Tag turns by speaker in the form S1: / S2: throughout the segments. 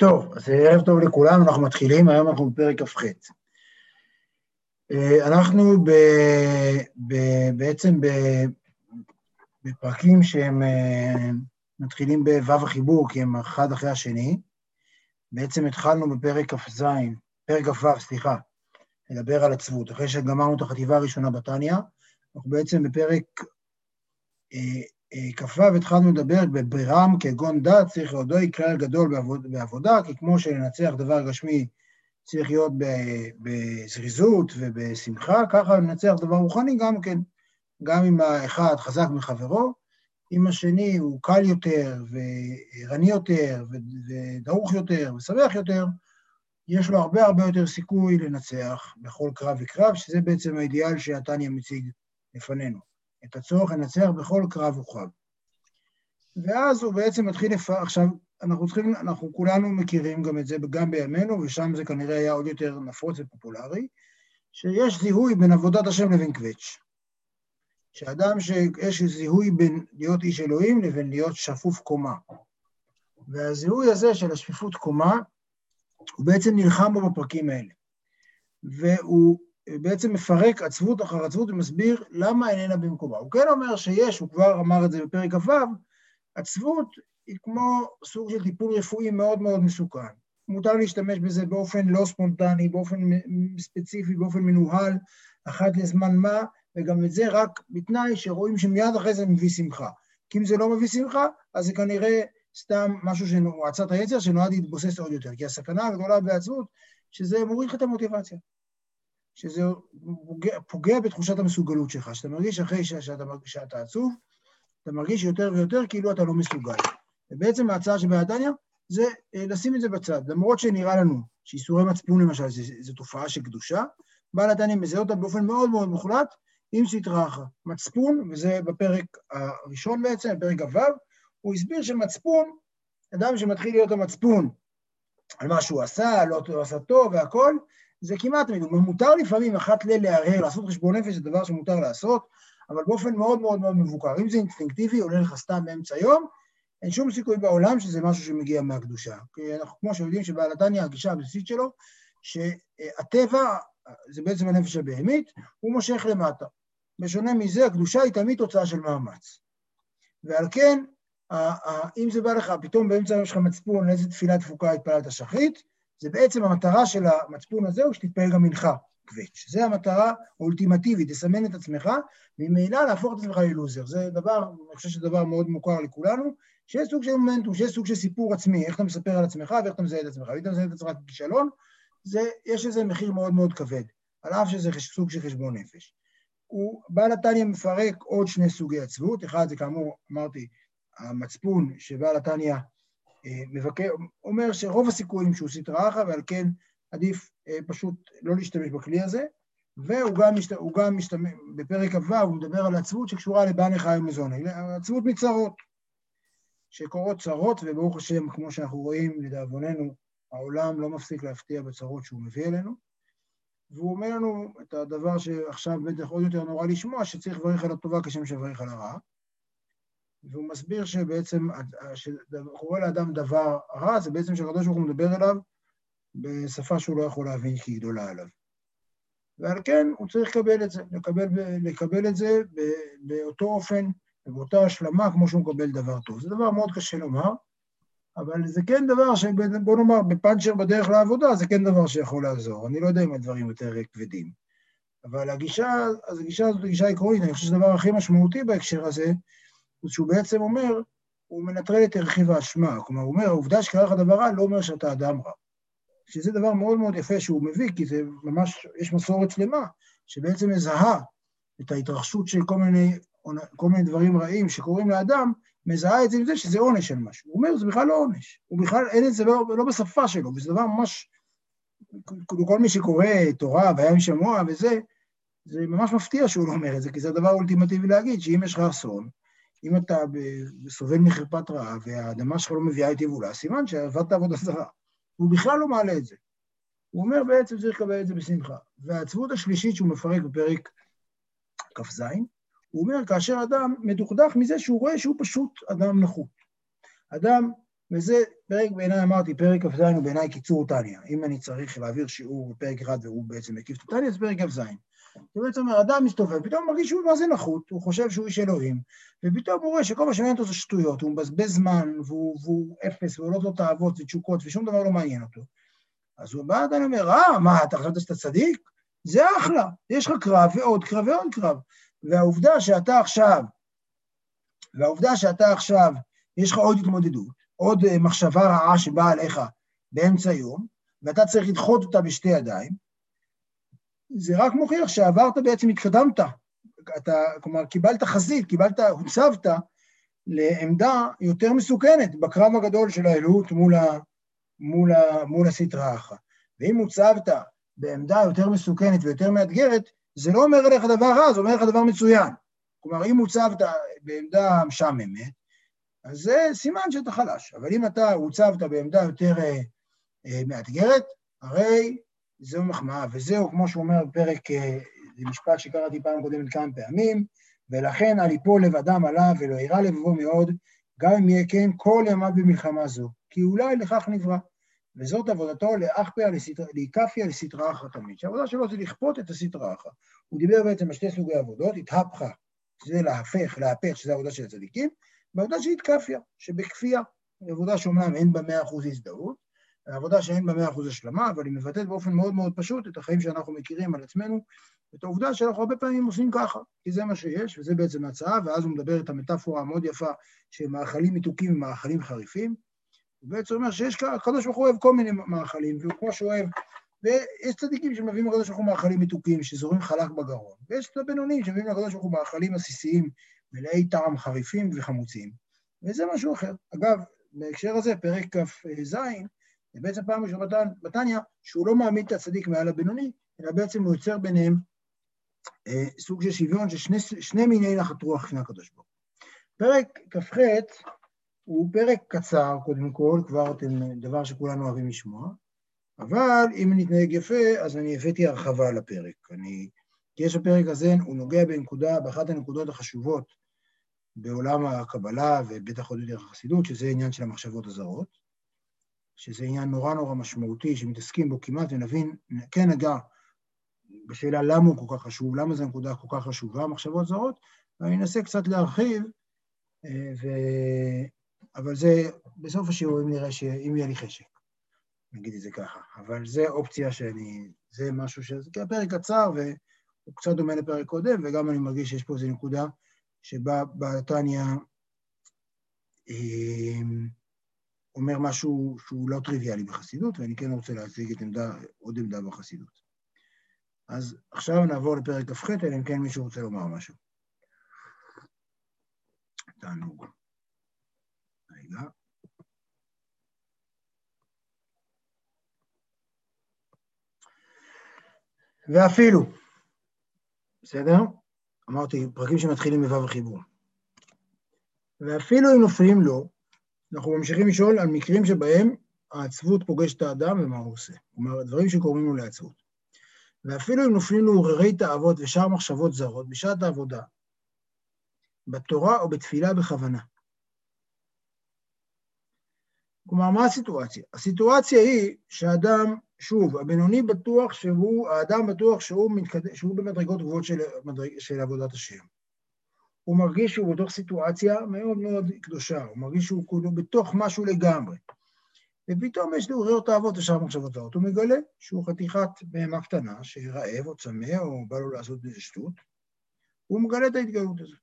S1: טוב, אז ערב טוב לכולם, אנחנו מתחילים, היום אנחנו בפרק כ"ח. אה, אנחנו ב, ב, בעצם ב, בפרקים שהם אה, מתחילים בו"ו החיבור, כי הם אחד אחרי השני. בעצם התחלנו בפרק כ"ז, פרק כ"ו, סליחה, לדבר על עצבות. אחרי שגמרנו את החטיבה הראשונה בתניא, אנחנו בעצם בפרק אה, כ"ו התחלנו לדבר בברם כגון דת, צריך להודוי כלל גדול בעבוד, בעבודה, כי כמו שלנצח דבר גשמי צריך להיות בזריזות ובשמחה, ככה לנצח דבר רוחני גם כן, גם אם האחד חזק מחברו, אם השני הוא קל יותר וערני יותר ודרוך יותר ושמח יותר, יש לו הרבה הרבה יותר סיכוי לנצח בכל קרב וקרב, שזה בעצם האידיאל שהתניא מציג לפנינו. את הצורך לנצח בכל קרב וקרב. ואז הוא בעצם מתחיל לפ... עכשיו, אנחנו צריכים, אנחנו כולנו מכירים גם את זה, גם בימינו, ושם זה כנראה היה עוד יותר נפוץ ופופולרי, שיש זיהוי בין עבודת השם לבין קווץ'. שאדם שיש זיהוי בין להיות איש אלוהים לבין להיות שפוף קומה. והזיהוי הזה של השפיפות קומה, הוא בעצם נלחם בו בפרקים האלה. והוא בעצם מפרק עצבות אחר עצבות ומסביר למה איננה במקומה. הוא כן אומר שיש, הוא כבר אמר את זה בפרק כ"ו, עצבות היא כמו סוג של טיפול רפואי מאוד מאוד מסוכן. מותר להשתמש בזה באופן לא ספונטני, באופן ספציפי, באופן מנוהל, אחת לזמן מה, וגם את זה רק בתנאי שרואים שמיד אחרי זה מביא שמחה. כי אם זה לא מביא שמחה, אז זה כנראה סתם משהו שהוא עצת היצר שנועד להתבוסס עוד יותר. כי הסכנה הגדולה בעצבות, שזה מוריד לך את המוטיבציה. שזה פוגע, פוגע בתחושת המסוגלות שלך, שאתה מרגיש אחרי שאתה, שאתה עצוב, אתה מרגיש יותר ויותר כאילו אתה לא מסוגל. ובעצם ההצעה של בעדניה זה אה, לשים את זה בצד. למרות שנראה לנו שאיסורי מצפון למשל זו תופעה של קדושה, בעל הדניה מזהה אותה באופן מאוד מאוד מוחלט עם סטרה אחת. מצפון, וזה בפרק הראשון בעצם, בפרק כ"ו, הוא הסביר שמצפון, אדם שמתחיל להיות המצפון על מה שהוא עשה, לא, עשה טוב והכל, זה כמעט תמיד, מותר לפעמים אחת ל לערער, לעשות חשבון נפש זה דבר שמותר לעשות, אבל באופן מאוד מאוד מאוד מבוקר. אם זה אינסטינקטיבי, עולה לך סתם באמצע היום, אין שום סיכוי בעולם שזה משהו שמגיע מהקדושה. כי אנחנו כמו שיודעים שבעל התניא, הגישה הבסיסית שלו, שהטבע, זה בעצם הנפש הבהמית, הוא מושך למטה. בשונה מזה, הקדושה היא תמיד תוצאה של מאמץ. ועל כן, אם זה בא לך, פתאום באמצע היום שלך מצפון, לאיזה תפילה תפוקה התפללת שחרית, זה בעצם המטרה של המצפון הזה, הוא שתתפעל גם מנחה, קווץ'. זה המטרה האולטימטיבית, לסמן את עצמך, ממילא להפוך את עצמך ללוזר. זה דבר, אני חושב שזה דבר מאוד מוכר לכולנו, שיש סוג של מומנטום, שיש סוג של סיפור עצמי, איך אתה מספר על עצמך ואיך אתה מזהה את עצמך. אם אתה מזהה את עצמך ככישלון, יש לזה מחיר מאוד מאוד כבד, על אף שזה סוג של חשבון נפש. הוא, בעל התניא מפרק עוד שני סוגי עצבות, אחד זה כאמור, אמרתי, המצפון שבעל התניא אה, מבקר, אומר שרוב הסיכויים שהוא סטרא אחא, ועל כן עדיף אה, פשוט לא להשתמש בכלי הזה, והוא גם, משת... גם משתמש, בפרק כ"ו הוא מדבר על עצבות שקשורה לבעלי חיים ומזון, עצבות מצרות, שקורות צרות, וברוך השם, כמו שאנחנו רואים, לדאבוננו, העולם לא מפסיק להפתיע בצרות שהוא מביא אלינו, והוא אומר לנו את הדבר שעכשיו בטח עוד יותר נורא לשמוע, שצריך לברך על הטובה כשם שברך על הרע. והוא מסביר שבעצם, שקורה לאדם דבר רע, זה בעצם שהקדוש ברוך הוא מדבר אליו בשפה שהוא לא יכול להבין כי היא גדולה עליו. ועל כן הוא צריך לקבל את זה, לקבל, לקבל את זה באותו אופן ובאותה השלמה כמו שהוא מקבל דבר טוב. זה דבר מאוד קשה לומר, אבל זה כן דבר שבוא נאמר, בפאנצ'ר בדרך לעבודה, זה כן דבר שיכול לעזור. אני לא יודע אם הדברים יותר כבדים. אבל הגישה, אז הגישה הזאת היא גישה עקרונית, אני חושב שהדבר הכי משמעותי בהקשר הזה, הוא שהוא בעצם אומר, הוא מנטרל את רכיב האשמה. כלומר, הוא אומר, העובדה שקרה לך דבר רע לא אומר שאתה אדם רע. שזה דבר מאוד מאוד יפה שהוא מביא, כי זה ממש, יש מסורת שלמה שבעצם מזהה את ההתרחשות של כל מיני, כל מיני דברים רעים שקורים לאדם, מזהה את זה עם זה שזה עונש של משהו. הוא אומר, זה בכלל לא עונש. הוא בכלל, אין את זה לא, לא בשפה שלו, וזה דבר ממש... כל מי שקורא תורה והיה משמוע וזה, זה ממש מפתיע שהוא לא אומר את זה, כי זה הדבר האולטימטיבי להגיד, שאם יש לך אסון, אם אתה סובל מחרפת רעה והאדמה שלך לא מביאה את יבולה, סימן שעבדת עבודה זרה. הוא בכלל לא מעלה את זה. הוא אומר בעצם צריך לקבל את זה בשמחה. והעצבות השלישית שהוא מפרק בפרק כ"ז, הוא אומר כאשר אדם מדוכדך מזה שהוא רואה שהוא פשוט אדם נחות. אדם וזה פרק בעיניי, אמרתי, פרק כ"ז הוא בעיניי קיצור טניה. אם אני צריך להעביר שיעור בפרק אחד והוא בעצם מקיף את הטניה, אז פרק כ"ז. זה בעצם אומר, אדם מסתובב, פתאום מרגיש שהוא מה זה נחות, הוא חושב שהוא איש אלוהים, ופתאום הוא רואה שכל מה שמעניין אותו זה שטויות, הוא מבזבז זמן, והוא, והוא אפס, והוא לא לו תאוות ותשוקות, ושום דבר לא מעניין אותו. אז הוא בא, אדם אומר, אה, מה, אתה חשבת שאתה צדיק? זה אחלה, יש לך קרב ועוד קרב ועוד קרב. והעובדה שאתה עכשיו, והעובדה שאתה עכשיו, יש לך עוד התמודדות, עוד אה, מחשבה רעה שבאה עליך באמצע היום, ואתה צריך לדחות אותה בשתי ידיים, זה רק מוכיח שעברת בעצם, התקדמת. אתה, כלומר, קיבלת חזית, קיבלת, הוצבת לעמדה יותר מסוכנת בקרב הגדול של האלוהות מול, ה, מול, ה, מול הסטרה אחת. ואם הוצבת בעמדה יותר מסוכנת ויותר מאתגרת, זה לא אומר עליך דבר רע, זה אומר עליך דבר מצוין. כלומר, אם הוצבת בעמדה משעממת, אז זה סימן שאתה חלש. אבל אם אתה הוצבת בעמדה יותר אה, אה, מאתגרת, הרי זהו מחמאה, וזהו, כמו שהוא אומר בפרק, אה, זה משפט שקראתי פעם קודמת כמה פעמים, ולכן אל יפול לבדם עליו ולא יירא לבבו מאוד, גם אם יהיה כן כל ימיו במלחמה זו, כי אולי לכך נברא. וזאת עבודתו להיקפיה לסטרה אחת תמיד, שהעבודה שלו זה לכפות את הסטרה אחת. הוא דיבר בעצם על שתי סוגי עבודות, התהפכה, שזה להפך, להפך, שזה העבודה של הצדיקים, ועבודה של התקפיה, שבכפייה, עבודה שאומנם אין בה מאה אחוז הזדהות, עבודה שאין בה מאה אחוז השלמה, אבל היא מבטאת באופן מאוד מאוד פשוט את החיים שאנחנו מכירים על עצמנו, את העובדה שאנחנו הרבה פעמים עושים ככה, כי זה מה שיש, וזה בעצם ההצעה, ואז הוא מדבר את המטאפורה המאוד יפה של מאכלים מתוקים ומאכלים חריפים. הוא בעצם אומר שיש, הקדוש ברוך הוא אוהב כל מיני מאכלים, והוא כמו שהוא אוהב, ויש צדיקים שמביאים לקדוש ברוך הוא מאכלים מתוקים, שזורים חלק בגרון, ויש את הבינונים שמביאים לקדוש ברוך הוא מאכלים עסיסיים, מלאי טעם חריפים וחמוצים, וזה משהו אחר. אגב, בהקשר הזה, פרק כ"ז, זה בעצם פעם ראשונה בתניא, שהוא לא מעמיד את הצדיק מעל הבינוני, אלא בעצם הוא יוצר ביניהם אה, סוג של שוויון של שני, שני מיני נחת רוח לפני הקדוש ברוך פרק כ"ח הוא פרק קצר, קודם כל, כבר אתם, דבר שכולנו אוהבים לשמוע, אבל אם נתנהג יפה, אז אני הבאתי הרחבה על הפרק. אני, כי יש בפרק הזה, הוא נוגע בנקודה, באחת הנקודות החשובות בעולם הקבלה ובטח עוד יותר החסידות, שזה עניין של המחשבות הזרות. שזה עניין נורא נורא משמעותי, שמתעסקים בו כמעט, ונבין, כן נגע בשאלה למה הוא כל כך חשוב, למה זו נקודה כל כך חשובה, מחשבות זרות, ואני אנסה קצת להרחיב, אה, ו... אבל זה, בסוף השיעור, אם נראה שאם יהיה לי חשק, נגיד את זה ככה, אבל זה אופציה שאני, זה משהו ש... כי הפרק קצר והוא קצת דומה לפרק קודם, וגם אני מרגיש שיש פה איזו נקודה שבה בתניא, אומר משהו שהוא לא טריוויאלי בחסידות, ואני כן רוצה להציג את עמדה, עוד עמדה בחסידות. אז עכשיו נעבור לפרק כ"ח, אלא אם כן מישהו רוצה לומר משהו. תענוג. רגע. ואפילו, בסדר? אמרתי, פרקים שמתחילים בו"ו החיבור. ואפילו אם נופלים לו, אנחנו ממשיכים לשאול על מקרים שבהם העצבות פוגשת את האדם ומה הוא עושה. כלומר, דברים שקוראים לו לעצבות. ואפילו אם נופלים לו עוררי תאוות ושאר מחשבות זרות בשעת העבודה, בתורה או בתפילה בכוונה. כלומר, מה הסיטואציה? הסיטואציה היא שהאדם, שוב, הבינוני בטוח שהוא, האדם בטוח שהוא, מתקד... שהוא במדרגות גבוהות של. של עבודת השם. הוא מרגיש שהוא בתוך סיטואציה מאוד מאוד קדושה, הוא מרגיש שהוא כולו בתוך משהו לגמרי. ופתאום יש לו ריאות אהבות ושאר מחשבות זרות. הוא מגלה שהוא חתיכת בהמה קטנה, שרעב או צמא או בא לו לעשות איזה שטות, הוא מגלה את ההתגלות הזו.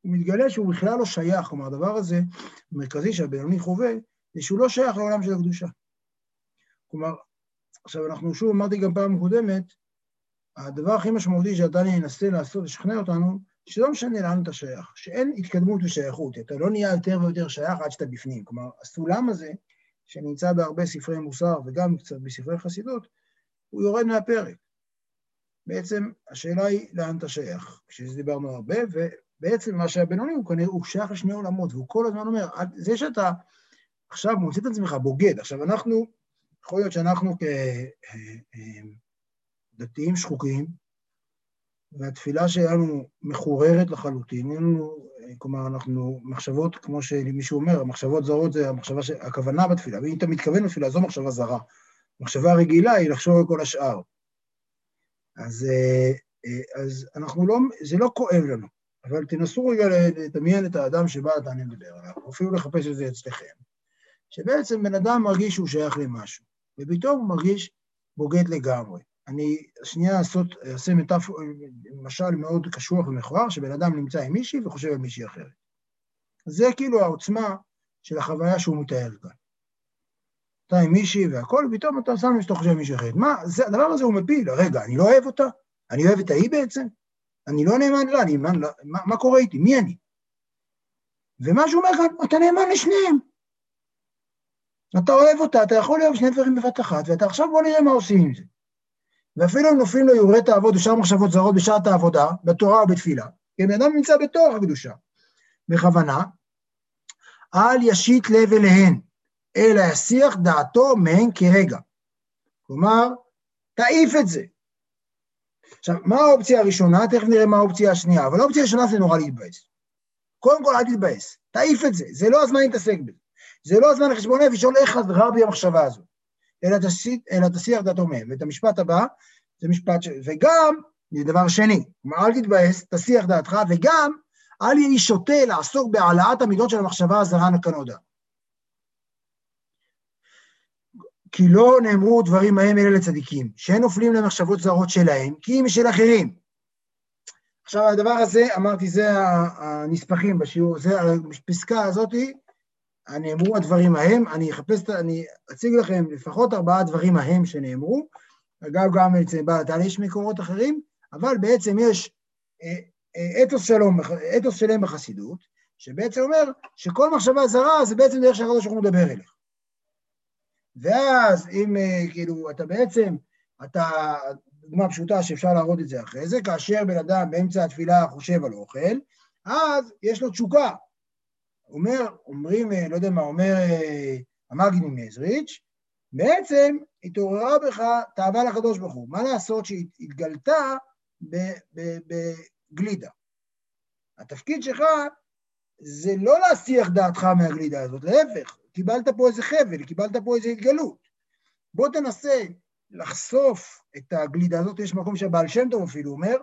S1: הוא מתגלה שהוא בכלל לא שייך, כלומר, הדבר הזה, המרכזי שהבינוני חווה, זה שהוא לא שייך לעולם של הקדושה. כלומר, עכשיו אנחנו שוב, אמרתי גם פעם קודמת, הדבר הכי משמעותי שהדני ינסה לעשות, לשכנע אותנו, שלא משנה לאן אתה שייך, שאין התקדמות ושייכות, אתה לא נהיה יותר ויותר שייך עד שאתה בפנים. כלומר, הסולם הזה, שנמצא בהרבה ספרי מוסר וגם קצת בספרי חסידות, הוא יורד מהפרק. בעצם השאלה היא לאן אתה שייך, כשזה דיברנו הרבה, ובעצם מה שהבינוני הוא כנראה, הוא שייך לשני עולמות, והוא כל הזמן אומר, זה שאתה עכשיו מוצא את עצמך בוגד, עכשיו אנחנו, יכול להיות שאנחנו כדתיים שחוקים, והתפילה שלנו מחוררת לחלוטין, אין לנו, כלומר, אנחנו, מחשבות, כמו שמישהו אומר, המחשבות זרות זה המחשבה, ש... הכוונה בתפילה, ואם אתה מתכוון בתפילה, זו מחשבה זרה. מחשבה רגילה היא לחשוב על כל השאר. אז, אה, אה, אז אנחנו לא, זה לא כואב לנו, אבל תנסו רגע לדמיין את האדם שבא אתה אני מדבר עליו, אפילו לחפש את זה אצלכם, שבעצם בן אדם מרגיש שהוא שייך למשהו, ופתאום הוא מרגיש בוגד לגמרי. אני שנייה אעשות, אעשה מטפ... משל מאוד קשוח ומכוער, שבן אדם נמצא עם מישהי וחושב על מישהי אחרת. זה כאילו העוצמה של החוויה שהוא מתאר כאן. אתה עם מישהי והכל, ופתאום אתה שם שאתה חושב על מישהי אחרת. מה, זה, הדבר הזה הוא מפיל, רגע, אני לא אוהב אותה? אני אוהב את ההיא בעצם? אני לא נאמן לה, אני נאמן לה, מה, מה קורה איתי? מי אני? ומה שהוא אומר כאן, אתה נאמן לשניהם. אתה אוהב אותה, אתה יכול לאהוב שני דברים בבת אחת, ואתה עכשיו בוא נראה מה עושים עם זה. ואפילו אם נופלים לו יורי תאוות ושאר מחשבות זרות בשעת העבודה, בתורה או בתפילה, כי בן אדם נמצא בתוך הקדושה, בכוונה, אל ישית לב אליהן, אלא יסיח דעתו מהן כרגע. כלומר, תעיף את זה. עכשיו, מה האופציה הראשונה? תכף נראה מה האופציה השנייה, אבל האופציה הראשונה זה נורא להתבאס. קודם כל, אל תתבאס, תעיף את זה, זה לא הזמן להתעסק בזה. זה לא הזמן לחשבון נפש, לשאול איך חזרה בי המחשבה הזאת. אלא, תסיח, דעתו מהם. ואת המשפט הבא, זה משפט ש... וגם, זה דבר שני, כלומר, אל תתבאס, תסיח דעתך, וגם, אל יהי שוטה לעסוק בהעלאת המידות של המחשבה הזרה נקנודה. כי לא נאמרו דברים ההם אלה לצדיקים, שאין נופלים למחשבות זרות שלהם, כי אם של אחרים. עכשיו, הדבר הזה, אמרתי, זה הנספחים בשיעור, זה, הפסקה הזאתי, נאמרו הדברים ההם, אני אחפש, אני אציג לכם לפחות ארבעה דברים ההם שנאמרו, אגב, גם אצל בעל התהליך יש מקורות אחרים, אבל בעצם יש אה, אה, אתוס שלום, אתוס שלם בחסידות, שבעצם אומר שכל מחשבה זרה זה בעצם דרך שהקדוש ברוך הוא מדבר אליך. ואז אם אה, כאילו אתה בעצם, אתה, דוגמה פשוטה שאפשר להראות את זה אחרי זה, כאשר בן אדם באמצע התפילה חושב על אוכל, אז יש לו תשוקה, אומר, אומרים, אה, לא יודע מה, אומר אה, המגיד ממזריץ', בעצם התעוררה בך תאווה לקדוש ברוך הוא. מה לעשות שהיא התגלתה בגלידה. התפקיד שלך זה לא להסיח דעתך מהגלידה הזאת, להפך, קיבלת פה איזה חבל, קיבלת פה איזה התגלות. בוא תנסה לחשוף את הגלידה הזאת, יש מקום שהבעל שם טוב אפילו אומר,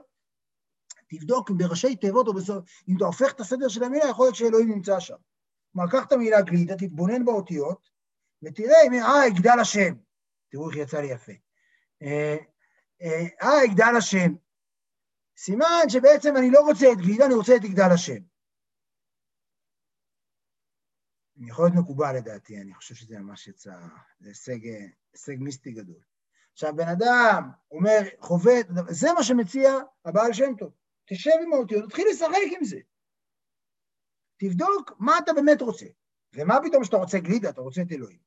S1: תבדוק בראשי תיבות או בסוף, אם אתה הופך את הסדר של המילה, יכול להיות שאלוהים נמצא שם. כלומר, קח את המילה גלידה, תתבונן באותיות, ותראה אם, אה, יגדל השם. תראו איך יצא לי יפה. אה, אה, אה, יגדל השם. סימן שבעצם אני לא רוצה את גלידה, אני רוצה את יגדל השם. יכול להיות מקובל לדעתי, אני חושב שזה ממש יצא, זה הישג, הישג מיסטי גדול. עכשיו, בן אדם אומר, חווה, זה מה שמציע הבעל שם טוב. תשב עם האותיות, תתחיל לשחק עם זה. תבדוק מה אתה באמת רוצה. ומה פתאום שאתה רוצה גלידה, אתה רוצה את אלוהים.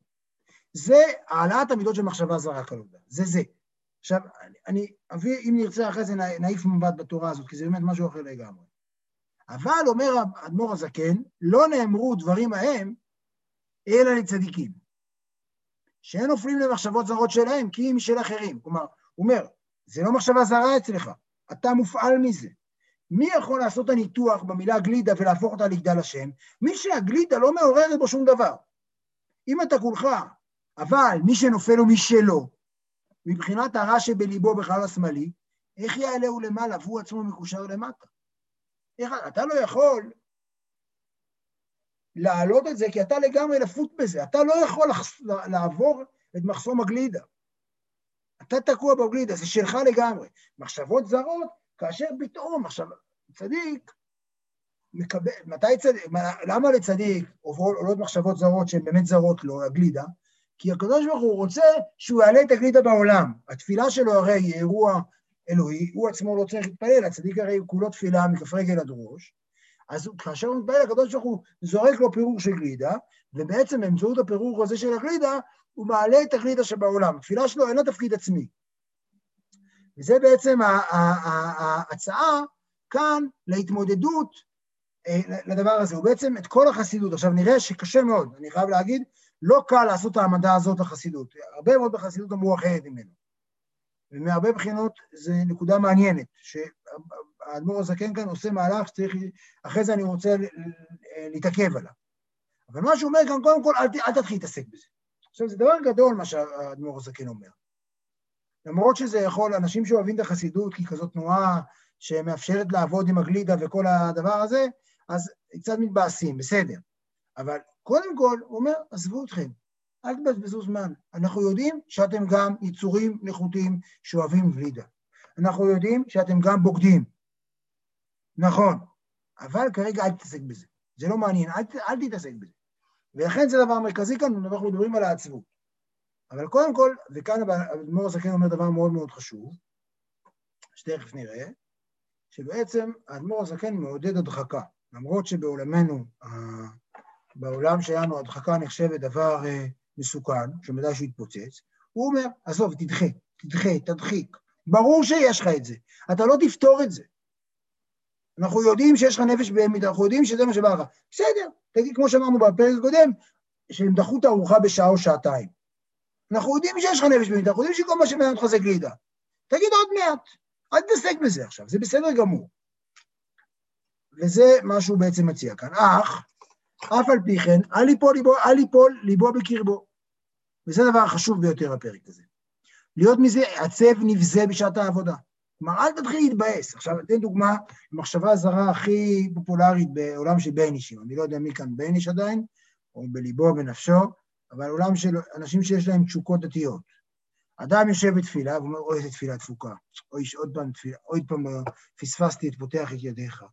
S1: זה העלאת המידות של מחשבה זרה כלולה, זה זה. עכשיו, אני אביא, אם נרצה אחרי זה נעיף מבט בתורה הזאת, כי זה באמת משהו אחר לגמרי. אבל, אומר האדמו"ר הזקן, לא נאמרו דברים ההם, אלא לצדיקים. שאין נופלים למחשבות זרות שלהם, כי אם של אחרים. כלומר, הוא אומר, זה לא מחשבה זרה אצלך, אתה מופעל מזה. מי יכול לעשות את הניתוח במילה גלידה ולהפוך אותה לגדל השם? מי שהגלידה לא מעוררת בו שום דבר. אם אתה כולך, אבל מי שנופל הוא מי שלא, מבחינת הרע שבליבו בחלל השמאלי, איך יעלהו למעלה והוא עצמו מקושר למטה? איך, אתה לא יכול להעלות את זה, כי אתה לגמרי לפות בזה. אתה לא יכול לעבור את מחסום הגלידה. אתה תקוע בגלידה, זה שלך לגמרי. מחשבות זרות, כאשר פתאום, עכשיו, צדיק מקבל, מתי צדיק, למה לצדיק עולות מחשבות זרות שהן באמת זרות לו, הגלידה? כי הקדוש ברוך הוא רוצה שהוא יעלה את הגלידה בעולם. התפילה שלו הרי היא אירוע אלוהי, הוא עצמו לא צריך להתפלל, הצדיק הרי הוא כולו תפילה מכף רגל עד ראש, אז כאשר הוא מתפלל, הקדוש ברוך הוא זורק לו פירור של גלידה, ובעצם באמצעות הפירור הזה של הגלידה, הוא מעלה את הגלידה שבעולם. התפילה שלו אין לה תפקיד עצמי. וזה בעצם ההצעה כאן להתמודדות אה, לדבר הזה. הוא בעצם את כל החסידות. עכשיו נראה שקשה מאוד, אני חייב להגיד, לא קל לעשות את העמדה הזאת לחסידות. הרבה מאוד בחסידות אמרו אחרת ממנו. ומהרבה בחינות זו נקודה מעניינת, שהאדמו"ר הזקן כאן עושה מהלך שצריך, אחרי זה אני רוצה להתעכב עליו. אבל מה שהוא אומר כאן, קודם כל, אל, אל תתחיל להתעסק בזה. עכשיו, זה דבר גדול מה שהאדמו"ר הזקן אומר. למרות שזה יכול, אנשים שאוהבים את החסידות, כי כזאת תנועה שמאפשרת לעבוד עם הגלידה וכל הדבר הזה, אז קצת מתבאסים, בסדר. אבל קודם כל, הוא אומר, עזבו אתכם, אל תבזבזו זמן. אנחנו יודעים שאתם גם יצורים נחותים שאוהבים גלידה. אנחנו יודעים שאתם גם בוגדים. נכון, אבל כרגע אל תתעסק בזה. זה לא מעניין, אל, אל תתעסק בזה. ולכן זה דבר מרכזי כאן, אנחנו מדברים על העצבות. אבל קודם כל, וכאן אדמו"ר הזקן אומר דבר מאוד מאוד חשוב, שתכף נראה, שבעצם האדמו"ר הזקן מעודד הדחקה, למרות שבעולמנו, בעולם שלנו הדחקה נחשבת דבר אה, מסוכן, שמדי שהוא יתפוצץ, הוא אומר, עזוב, תדחה, תדחה, תדחיק. ברור שיש לך את זה, אתה לא תפתור את זה. אנחנו יודעים שיש לך נפש בהמית, אנחנו יודעים שזה מה שבא לך. בסדר, תגיד, כמו שאמרנו בפרק הקודם, שהם דחו את הארוחה בשעה או שעתיים. אנחנו יודעים שיש לך נפש בהמית, אנחנו יודעים שכל מה שמעניין אותך זה גלידה. תגיד עוד מעט, אל תתעסק בזה עכשיו, זה בסדר גמור. וזה מה שהוא בעצם מציע כאן. אך, אף על פי כן, אל ייפול ליבו, אל ייפול ליבו בקרבו. וזה הדבר החשוב ביותר בפרק הזה. להיות מזה עצב נבזה בשעת העבודה. כלומר, אל תתחיל להתבאס. עכשיו, אתן דוגמה, המחשבה הזרה הכי פופולרית בעולם של ביינישים. אני לא יודע מי כאן בייניש עדיין, או בליבו, בנפשו, אבל עולם של אנשים שיש להם תשוקות דתיות. אדם יושב בתפילה ואומר, אוי, איזה תפילה דפוקה. אוי, עוד פעם תפילה, עוד פעם פספסתי את פותח את ידיך.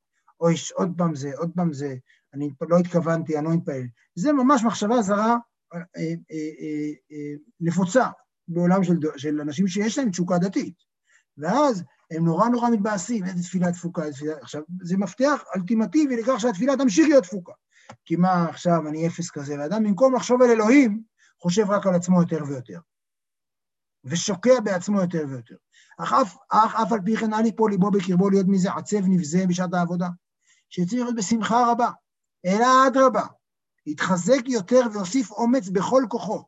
S1: אוי, עוד פעם זה, עוד פעם זה, אני לא התכוונתי, אני לא מתפעל. זה ממש מחשבה זרה אה, אה, אה, נפוצה בעולם של, של אנשים שיש להם תשוקה דתית. ואז הם נורא נורא מתבאסים, איזה תפילה תפוקה, איזה תפילה... עכשיו, זה מפתח אולטימטיבי לכך שהתפילה תמשיך להיות תפוקה. כי מה עכשיו, אני אפס כזה, ואדם במקום לחשוב על אלוהים, חושב רק על עצמו יותר ויותר. ושוקע בעצמו יותר ויותר. אך אף, אך אף על פי כן אל יפול ליבו בקרבו להיות מזה עצב נבזה בשעת העבודה, שצריך להיות בשמחה רבה, אלא אדרבה, יתחזק יותר ויוסיף אומץ בכל כוחו,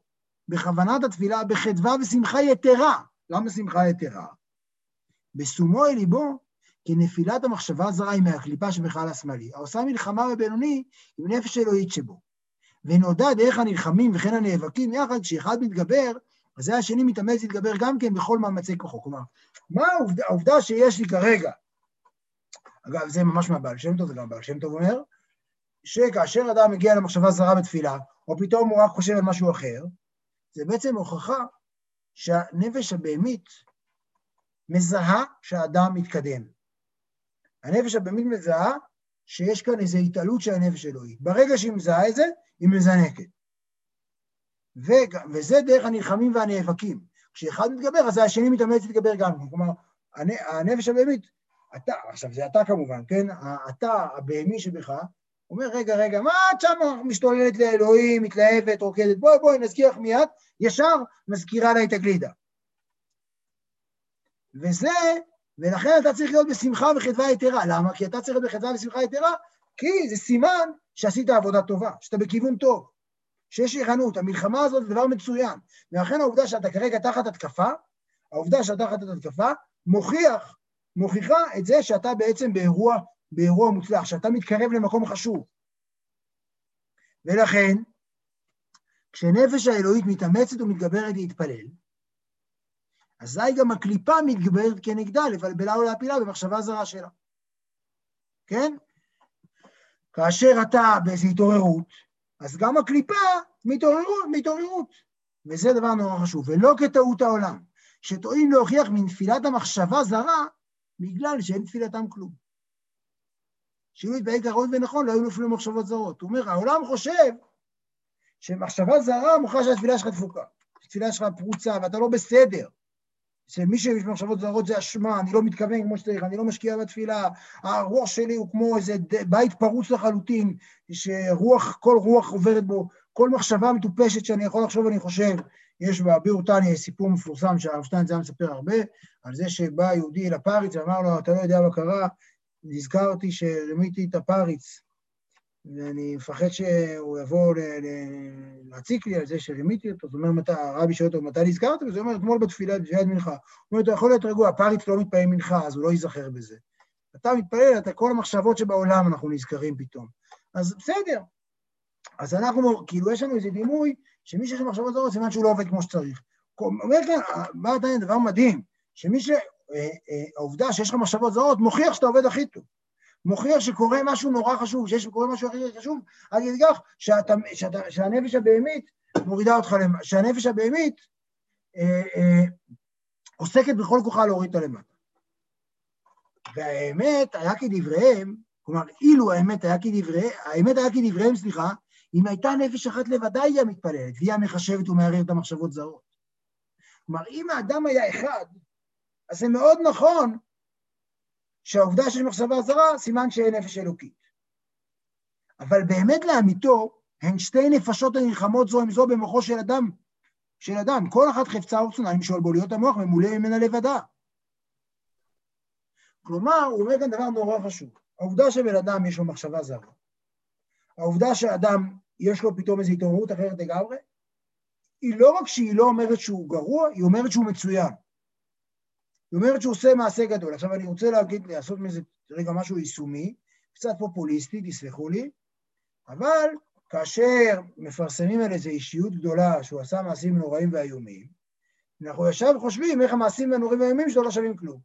S1: בכוונת התפילה, בחדווה ושמחה יתרה. למה שמחה יתרה? בשומו אל ליבו, כנפילת המחשבה הזרה היא מהקליפה שבחלל השמאלי, העושה מלחמה בבינוני עם נפש אלוהית שבו. ונודע דרך הנלחמים וכן הנאבקים יחד, כשאחד מתגבר, אז זה השני מתאמץ להתגבר גם כן בכל מאמצי כוחו. כלומר, מה העובדה, העובדה שיש לי כרגע, אגב, זה ממש מהבעל שם טוב, זה גם בעל שם טוב אומר, שכאשר אדם מגיע למחשבה זרה בתפילה, או פתאום הוא רק חושב על משהו אחר, זה בעצם הוכחה שהנפש הבהמית מזהה שהאדם מתקדם. הנפש הבהמית מזהה שיש כאן איזו התעלות של הנפש האלוהית. ברגע שהיא מזהה את זה, היא מזנקת. ו- וזה דרך הנלחמים והנאבקים. כשאחד מתגבר, אז השני מתאמץ להתגבר גם. כלומר, הנפש הבהמית, אתה, עכשיו זה אתה כמובן, כן? אתה, הבהמי שבך, אומר, רגע, רגע, מה את שם משתוללת לאלוהים, מתלהבת, רוקדת? בואי, בואי, נזכיר לך מיד, ישר מזכירה לה את הגלידה. וזה, ולכן אתה צריך להיות בשמחה וחדווה יתרה. למה? כי אתה צריך להיות בחדווה ושמחה יתרה, כי זה סימן שעשית עבודה טובה, שאתה בכיוון טוב, שיש ערנות. המלחמה הזאת זה דבר מצוין. ולכן העובדה שאתה כרגע תחת התקפה, העובדה שאתה תחת התקפה, מוכיח, מוכיחה את זה שאתה בעצם באירוע, באירוע מוצלח, שאתה מתקרב למקום חשוב. ולכן, כשנפש האלוהית מתאמצת ומתגברת להתפלל, אזי גם הקליפה מתגברת כנגדה, לבלבלה או להפילה במחשבה זרה שלה. כן? כאשר אתה באיזו התעוררות, אז גם הקליפה מתעוררות, מתעוררות. וזה דבר נורא חשוב, ולא כטעות העולם, שטועים להוכיח מנפילת המחשבה זרה, בגלל שאין תפילתם כלום. שיהיו מתבהק כראוי ונכון, לא היו נופלים מחשבות זרות. הוא אומר, העולם חושב שמחשבה זרה מוכרחה שהתפילה שלך דפוקה, שהתפילה שלך פרוצה ואתה לא בסדר. שמי שיש מחשבות זרות זה אשמה, אני לא מתכוון כמו שצריך, אני לא משקיע בתפילה, הרוח שלי הוא כמו איזה בית פרוץ לחלוטין, שרוח, כל רוח עוברת בו, כל מחשבה מטופשת שאני יכול לחשוב, אני חושב. יש בביאור טניה סיפור מפורסם שהרב שטיינזר מספר הרבה, על זה שבא יהודי לפריץ ואמר לו, אתה לא יודע מה קרה, נזכרתי שרימיתי את הפריץ ואני מפחד שהוא יבוא להציק לי על זה שרימיתי אותו, זאת אומרת, הרבי שואל אותו, מתי נזכרת? וזה אומר, אתמול בתפילה, בתפילת מנחה. הוא אומר, אתה יכול להיות רגוע, פריץ לא מתפלל מנחה, אז הוא לא ייזכר בזה. אתה מתפלל, אתה כל המחשבות שבעולם אנחנו נזכרים פתאום. אז בסדר. אז אנחנו, כאילו, יש לנו איזה דימוי, שמי שיש לו מחשבות זרות, סימן שהוא לא עובד כמו שצריך. אומר כאן, בא עדיין דבר מדהים, שמי ש... אה, אה, העובדה שיש לך מחשבות זרות, מוכיח שאתה עובד הכי טוב. מוכיח שקורה משהו נורא חשוב, שיש קורה משהו הכי חשוב, עד כדי כך שהנפש הבהמית מורידה אותך למטה, שהנפש הבהמית אה, אה, עוסקת בכל כוחה להוריד אותה למטה. והאמת היה כדבריהם, כלומר, אילו האמת היה כדבריהם, האמת היה כדבריהם, סליחה, אם הייתה נפש אחת לבדה היא המתפללת, והיא המחשבת ומערערת המחשבות זרות. כלומר, אם האדם היה אחד, אז זה מאוד נכון שהעובדה שיש מחשבה זרה, סימן שאין נפש אלוקית. אבל באמת לאמיתו, הן שתי נפשות הנלחמות זו עם זו במוחו של אדם, של אדם. כל אחת חפצה ורצונה למשול בו להיות המוח ממולא ממנה לבדה. כלומר, הוא אומר כאן דבר נורא חשוב. העובדה שבן אדם יש לו מחשבה זרה, העובדה שאדם יש לו פתאום איזו התעוררות אחרת לגמרי, היא לא רק שהיא לא אומרת שהוא גרוע, היא אומרת שהוא מצוין. היא אומרת שהוא עושה מעשה גדול. עכשיו אני רוצה להגיד, לעשות מזה רגע משהו יישומי, קצת פופוליסטי, תסלחו לי, אבל כאשר מפרסמים על איזו אישיות גדולה שהוא עשה מעשים נוראים ואיומים, אנחנו ישר חושבים איך המעשים הנוראים והאיומים שלו לא שווים כלום.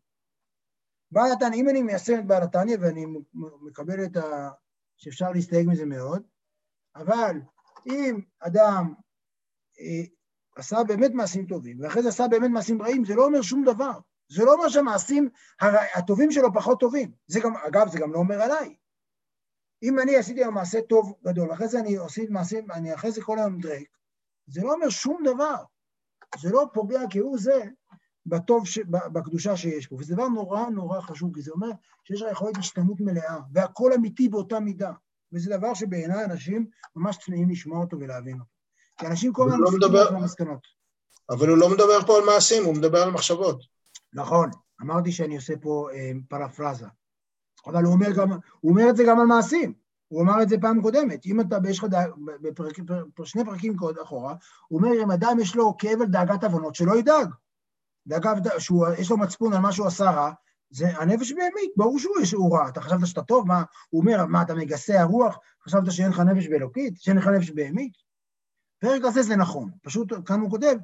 S1: בעל התניא, אם אני מיישם את בעל התניא, ואני מקבל את ה... שאפשר להסתייג מזה מאוד, אבל אם אדם אה, עשה באמת מעשים טובים, ואחרי זה עשה באמת מעשים רעים, זה לא אומר שום דבר. זה לא אומר שהמעשים הטובים שלו פחות טובים. זה גם, אגב, זה גם לא אומר עליי. אם אני עשיתי היום מעשה טוב גדול, אחרי זה אני עושה מעשים, אני אחרי זה כל היום דרייק, זה לא אומר שום דבר. זה לא פוגע כהוא זה בטוב, ש... בקדושה שיש פה. וזה דבר נורא נורא חשוב, כי זה אומר שיש לך יכולת השתנות מלאה, והכל אמיתי באותה מידה. וזה דבר שבעיניי אנשים ממש צמאים לשמוע אותו ולהבין אותו. כי אנשים כל הזמן
S2: לא מדבר... במסקנות. אבל הוא לא מדבר פה על מעשים, הוא מדבר על מחשבות.
S1: נכון, אמרתי שאני עושה פה אה, פרפרזה. אבל הוא אומר, גם, הוא אומר את זה גם על מעשים. הוא אמר את זה פעם קודמת. אם אתה, יש לך בפרק, שני פרקים קוד אחורה, הוא אומר, אם אדם יש לו כאב על דאגת עוונות, שלא ידאג. דאגה, שיש לו מצפון על מה שהוא עשה רע, זה הנפש בהמית, ברור שהוא יש הוא רע. אתה חשבת שאתה טוב? מה, הוא אומר, מה, אתה מגסה הרוח? חשבת שאין לך נפש באלוקית? שאין לך נפש בהמית? פרק הזה זה נכון. פשוט כאן הוא כותב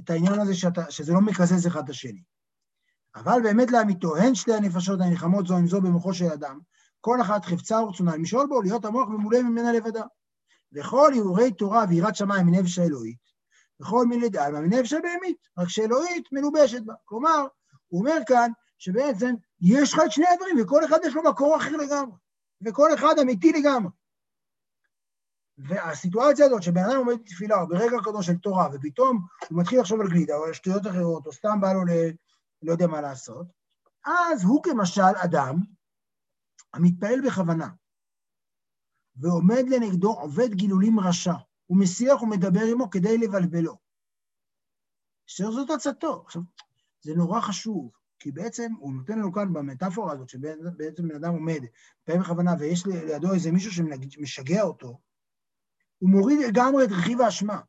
S1: את העניין הזה שאתה, שזה לא מקזז אחד את השני. אבל באמת לאמיתו, הן שתי הנפשות הנלחמות זו עם זו במוחו של אדם, כל אחת חפצה ורצונה למשול בו, להיות המוח ממולא ממנה לבדה. וכל הרהורי תורה ויראת שמיים מנפש האלוהית, וכל מילי דעלמא מנפש הבהמית, רק שאלוהית מלובשת בה. כלומר, הוא אומר כאן שבעצם יש לך את שני הדברים, וכל אחד יש לו מקור אחר לגמרי, וכל אחד אמיתי לגמרי. והסיטואציה הזאת שבן אדם עומד בתפילה, או ברגע קדוש של תורה, ופתאום הוא מתחיל לחשוב על גלידה, או על שטויות אחרות, או סתם בא לו ל... לא יודע מה לעשות, אז הוא כמשל אדם המתפעל בכוונה, ועומד לנגדו עובד גילולים רשע, הוא מסיח ומדבר עמו כדי לבלבלו. שזאת עצתו. עכשיו, זה נורא חשוב, כי בעצם הוא נותן לנו כאן במטאפורה הזאת, שבעצם בן אדם עומד, מתפעל בכוונה, ויש לידו איזה מישהו שמשגע אותו, הוא מוריד לגמרי את רכיב האשמה.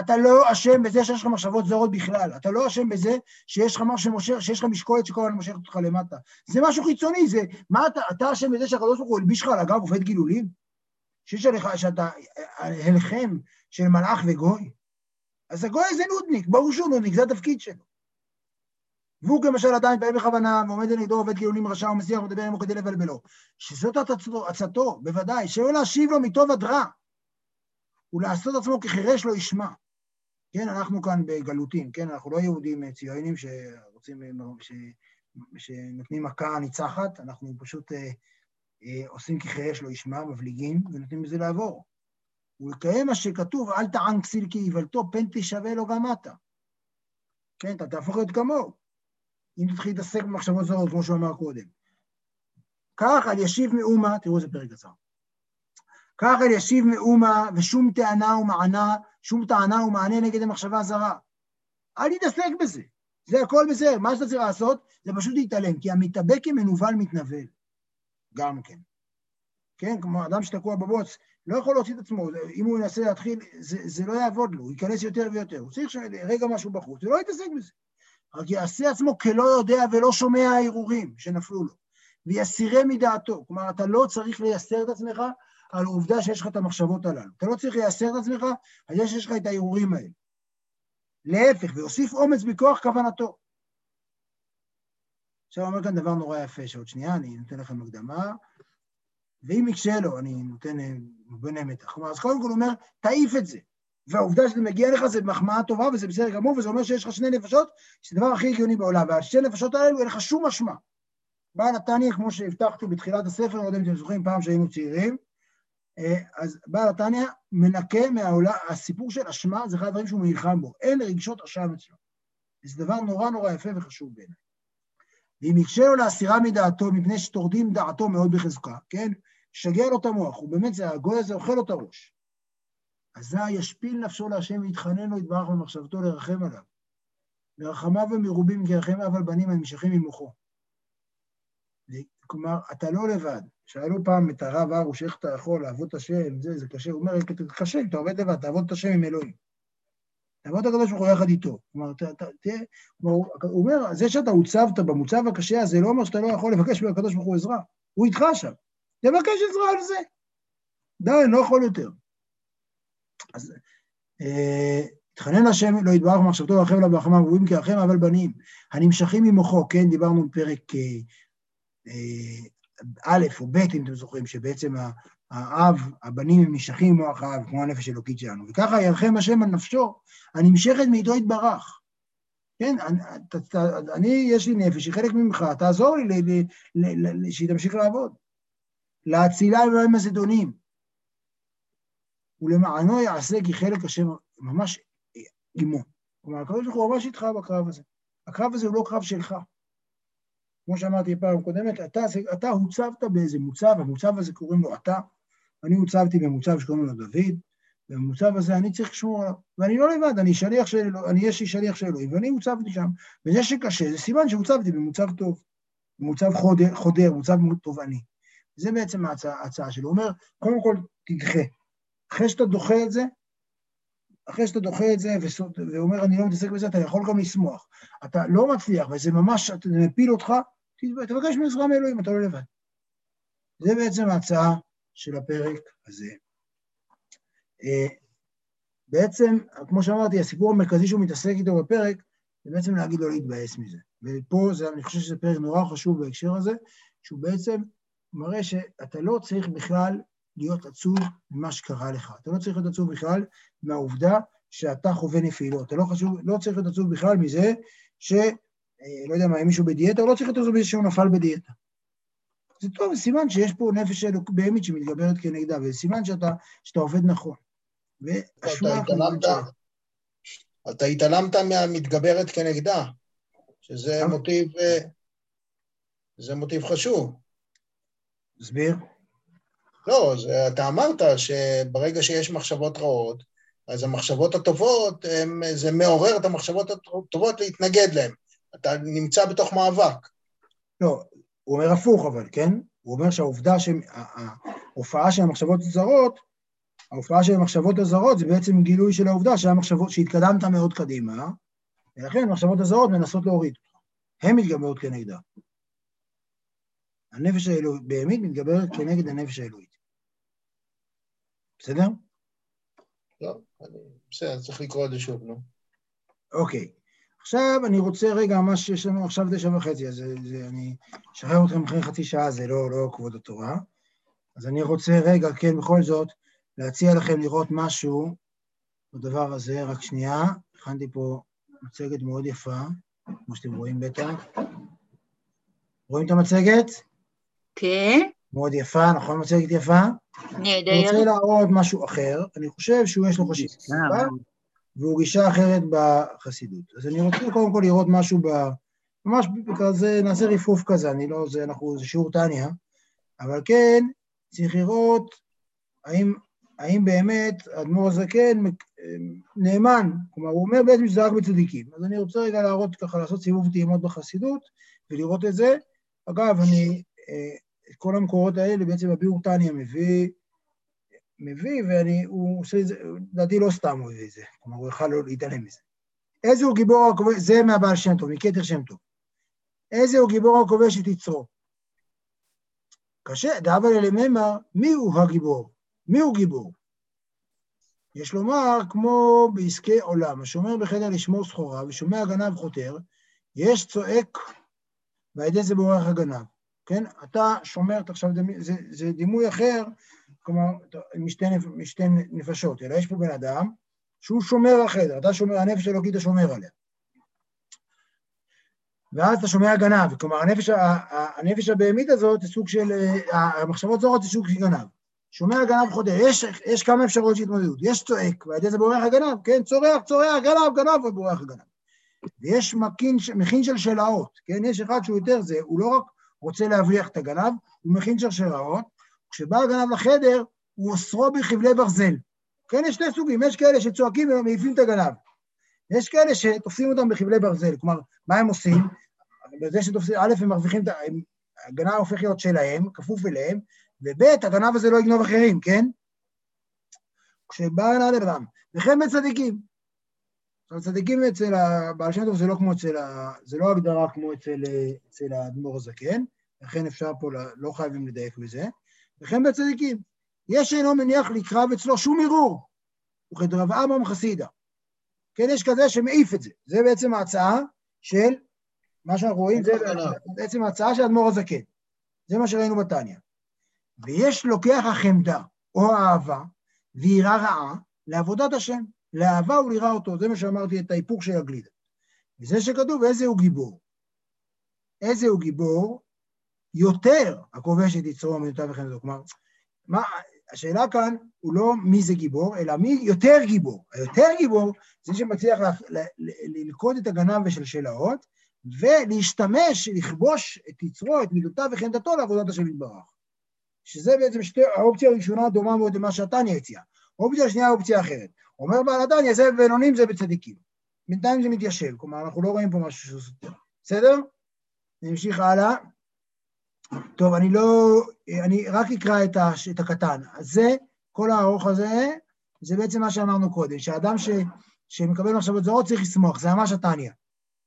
S1: אתה לא אשם בזה שיש לך מחשבות זרות בכלל, אתה לא אשם בזה שיש לך משהו שמושך, שיש לך משקולת שכל הזמן מושכת אותך למטה. זה משהו חיצוני, זה... מה אתה, אתה אשם בזה שהקדוש ברוך הוא הלביש לך על הגב עובד גילולים? שיש עליך, שאתה הלחם של מלאך וגוי? אז הגוי זה נודניק, ברור שהוא נודניק, זה התפקיד שלו. והוא כמשל עדיין פעל בכוונה, ועומד לנגדו עובד גילולים רשע ומסיח ומדבר עמו כדי לבלבלו. שזאת עצתו, בוודאי, שלא להשיב לו מטוב עד רע. ולעשות עצמו כחירש לא ישמע. כן, אנחנו כאן בגלותים, כן, אנחנו לא יהודים ציונים שרוצים, ש, שנותנים מכה ניצחת, אנחנו פשוט אה, אה, עושים כחירש לא ישמע, מבליגים, ונותנים לזה לעבור. ולקיים מה שכתוב, אל תען כסיל כאיוולתו, פן תשווה לו גם אתה. כן, אתה תהפוך להיות כמוהו. אם תתחיל להתעסק במחשבות זרות, כמו שהוא אמר קודם. כך על ישיב מאומה, תראו איזה פרק קצר. כך אל ישיב מאומה ושום טענה ומענה, שום טענה ומענה נגד המחשבה הזרה. אל תתעסק בזה, זה הכל בסדר. מה שאתה צריך לעשות זה פשוט להתעלם, כי המתאבק כמנוול מתנבל. גם כן. כן? כמו אדם שתקוע בבוץ, לא יכול להוציא את עצמו, אם הוא ינסה להתחיל, זה, זה לא יעבוד לו, הוא ייכנס יותר ויותר, הוא צריך רגע משהו בחוץ, הוא לא יתעסק בזה. רק יעשה עצמו כלא יודע ולא שומע הערעורים שנפלו לו, ויסירה מדעתו. כלומר, אתה לא צריך לייסר את עצמך על העובדה שיש לך את המחשבות הללו. אתה לא צריך לייסר את עצמך על זה שיש לך את הערעורים האלה. להפך, ויוסיף אומץ בכוח כוונתו. עכשיו אומר כאן דבר נורא יפה, שעוד שנייה אני נותן לכם הקדמה, ואם יקשה לו, אני נותן בונה מתח. כלומר, אז קודם כל הוא אומר, תעיף את זה. והעובדה שזה מגיע לך זה מחמאה טובה וזה בסדר גמור, וזה אומר שיש לך שני נפשות, שזה הדבר הכי הגיוני בעולם, והשתי נפשות האלו אין לך שום אשמה. בעל התניא, כמו שהבטחתי בתחילת הספר, לא יודע אם אתם זוכרים, פעם שהיינו צעירים, אה, אז בעל התניא מנקה מהעולם, הסיפור של אשמה זה אחד הדברים שהוא נלחם בו, אין רגשות אשם אצלו. זה דבר נורא נורא יפה וחשוב בעיניי. ואם יקשה לו להסירה מדעתו, מפני שטורדים דעתו מאוד בחזקה, כן? שגע לו את המוח, הוא באמת, זה, הגוי הזה אוכל לו את הראש. אזי ישפיל נפשו להשם ויתחנן לו יתברך במחשבתו לרחם עליו. ורחמיו ומרובים כרחמיו על בנים הנמשכים ממוחו. כלומר, אתה לא לבד. שאלו פעם את הרב ארוש, איך אתה יכול לעבוד את השם, זה, זה קשה. הוא אומר, קשה, אתה עובד לבד, תעבוד את השם עם אלוהים. תעבוד את הקדוש ברוך הוא יחד איתו. כלומר, תהיה, הוא אומר, זה שאתה הוצבת במוצב הקשה הזה, לא אומר שאתה לא יכול לבקש מהקדוש ברוך הוא עזרה. הוא איתך שם. תבקש עזרה על זה. די, לא יכול יותר. אז התחנן השם לא יתברך במחשבתו ורחם לה ברחמיו, ראויים כרחם אבל בנים, הנמשכים ממוחו, כן, דיברנו בפרק אה, א' או ב', אם אתם זוכרים, שבעצם האב, הבנים הם נמשכים ממוח האב, כמו הנפש האלוקית שלנו, וככה ירחם השם על נפשו, הנמשכת מאיתו יתברך. כן, אני, יש לי נפש, היא חלק ממך, תעזור לי שהיא תמשיך לעבוד. להצילה עם הזדונים. ולמענו יעשה כי חלק השם ממש עמו. כלומר, הקדוש ברוך הוא ממש איתך בקרב הזה. הקרב הזה הוא לא קרב שלך. כמו שאמרתי פעם קודמת, אתה, אתה הוצבת באיזה מוצב, המוצב הזה קוראים לו אתה, אני הוצבתי במוצב שקוראים לו דוד, ובמוצב הזה אני צריך לשמור עליו, ואני לא לבד, אני שליח של אלוהים, אני יש לי שליח של אלוהים, ואני הוצבתי שם, וזה שקשה זה סימן שהוצבתי במוצב טוב, במוצב חודר, חודר מוצב תובעני. זה בעצם ההצעה, שלו. הוא אומר, קודם כל תדחה. אחרי שאתה דוחה את זה, אחרי שאתה דוחה את זה ואומר, אני לא מתעסק בזה, אתה יכול גם לשמוח. אתה לא מצליח, וזה ממש, אתה מפיל אותך, תבקש מעזרה מאלוהים, אתה לא לבד. זה בעצם ההצעה של הפרק הזה. אה, בעצם, כמו שאמרתי, הסיפור המרכזי שהוא מתעסק איתו בפרק, זה בעצם להגיד לו להתבאס מזה. ופה זה, אני חושב שזה פרק נורא חשוב בהקשר הזה, שהוא בעצם מראה שאתה לא צריך בכלל להיות עצוב ממה שקרה לך. אתה לא צריך להיות עצוב בכלל מהעובדה שאתה חווה נפילות. אתה לא, חשוב, לא צריך להיות עצוב בכלל מזה ש... אה, לא יודע מה, אם מישהו בדיאטה, הוא לא צריך להיות עצוב מזה שהוא נפל בדיאטה. זה טוב, סימן שיש פה נפש בהמית שמתגברת כנגדה, וזה סימן שאתה, שאתה עובד נכון.
S2: אתה התעלמת מהמתגברת כנגדה, שזה מוטיב, אה, זה מוטיב חשוב.
S1: תסביר.
S2: לא, זה, אתה אמרת שברגע שיש מחשבות רעות, אז המחשבות הטובות, הם, זה מעורר את המחשבות הטובות להתנגד להן. אתה נמצא בתוך מאבק.
S1: לא, הוא אומר הפוך אבל, כן? הוא אומר שהעובדה שההופעה של המחשבות הזרות, ההופעה של המחשבות הזרות זה בעצם גילוי של העובדה שהמחשבות, שהתקדמת מאוד קדימה, ולכן המחשבות הזרות מנסות להוריד. הן מתגברות כנגדה. הנפש האלוהית, בהמית מתגברת כנגד הנפש האלוהית. בסדר?
S2: לא, בסדר, צריך לקרוא את זה שוב, נו.
S1: אוקיי. עכשיו אני רוצה רגע, מה שיש לנו עכשיו תשע וחצי, אז זה, זה, אני אשחרר אתכם אחרי חצי שעה, זה לא, לא כבוד התורה. אז אני רוצה רגע, כן, בכל זאת, להציע לכם לראות משהו בדבר הזה, רק שנייה. הכנתי פה מצגת מאוד יפה, כמו שאתם רואים בטח. רואים את המצגת?
S3: כן.
S1: מאוד יפה, נכון מצגת יפה?
S3: נהדר.
S1: אני רוצה להראות משהו אחר, אני חושב שהוא יש לו חשיבות, והוא גישה אחרת בחסידות. אז אני רוצה קודם כל לראות משהו ב... ממש כזה, נעשה ריפוף כזה, אני לא, זה, אנחנו, זה שיעור טניה, אבל כן, צריך לראות האם, האם באמת האדמו"ר הזקן נאמן, כלומר, הוא אומר בעצם שזה רק בצדיקים. אז אני רוצה רגע להראות ככה, לעשות סיבוב טעימות בחסידות ולראות את זה. אגב, אני אה, את כל המקורות האלה בעצם הביאור טניה מביא, מביא, ואני, הוא עושה את זה, לדעתי לא סתם הוא הביא את זה, כלומר הוא יכל לא להתעלם מזה. איזה הוא גיבור הכובש, זה מהבעל שם טוב, מכתר שם טוב. איזה הוא גיבור הכובש את יצרו? קשה, דאבה ללממר, מי הוא הגיבור? מי הוא גיבור? יש לומר, כמו בעסקי עולם, השומר בחדר לשמור סחורה ושומע גנב חותר, יש צועק ועל ידי זה בורח הגנב. כן? אתה שומר, עכשיו זה, זה דימוי אחר, כלומר, משתי, משתי נפשות, אלא יש פה בן אדם שהוא שומר החדר, אתה שומר, הנפש האלוקית אתה שומר עליה. ואז אתה שומע גנב, כלומר הנפש, הנפש הבהמית הזאת זה סוג של, המחשבות זורות זה סוג של גנב. שומע גנב חודר, יש, יש כמה אפשרויות של התמודדות, יש צועק, ועל ידי זה בורח הגנב, כן, צורח, צורח, גנב, גנב, ובורח הגנב. ויש מכין, מכין של שלאות, כן, יש אחד שהוא יותר זה, הוא לא רק רוצה להבריח את הגנב, הוא מכין שרשראות, כשבא הגנב לחדר, הוא אוסרו בחבלי ברזל. כן, יש שני סוגים, יש כאלה שצועקים ומעיפים את הגנב. יש כאלה שתופסים אותם בחבלי ברזל, כלומר, מה הם עושים? בזה שתופסים, א', הם מרוויחים, הגנב הופך להיות שלהם, כפוף אליהם, וב', הגנב הזה לא יגנוב אחרים, כן? כשבא הגנב לבדם, וכן בצדיקים. עכשיו, צדיקים אצל הבעל שם טוב זה לא כמו אצל ה... זה לא הגדרה כמו אצל, אצל האדמו"ר הזקן, לכן אפשר פה, לא חייבים לדייק בזה, וכן בצדיקים. יש אינו מניח לקרב אצלו שום ערעור, וכדרב אברהם חסידה. כן, יש כזה שמעיף את זה. זה בעצם ההצעה של, מה שאנחנו רואים, זה בעצם ההצעה של האדמו"ר הזקן. זה מה שראינו בתניא. ויש לוקח החמדה או האהבה ויראה רעה לעבודת השם, לאהבה וליראה אותו, זה מה שאמרתי, את ההיפוך של הגלידה. וזה שכתוב, איזה הוא גיבור? איזה הוא גיבור? יותר הכובש את יצרו ומידותיו וחמדתו. כלומר, מה, השאלה כאן הוא לא מי זה גיבור, אלא מי יותר גיבור. היותר גיבור זה שמצליח ללכוד את הגנב ושלשלאות, ולהשתמש, לכבוש את יצרו, את מידותיו וחמדתו לעבודת השם יתברך. שזה בעצם שתי, האופציה הראשונה דומה מאוד למה שהתניא הציע. האופציה השנייה אופציה אחרת. אומר בעל התניא, זה בינונים זה בצדיקים. בינתיים זה מתיישב, כלומר, אנחנו לא רואים פה משהו שהוא סותר. בסדר? נמשיך הלאה. טוב, אני לא... אני רק אקרא את, הש, את הקטן. אז זה, כל הארוך הזה, זה בעצם מה שאמרנו קודם, שאדם ש, שמקבל מחשבות זרות צריך לשמוח, זה ממש התניא.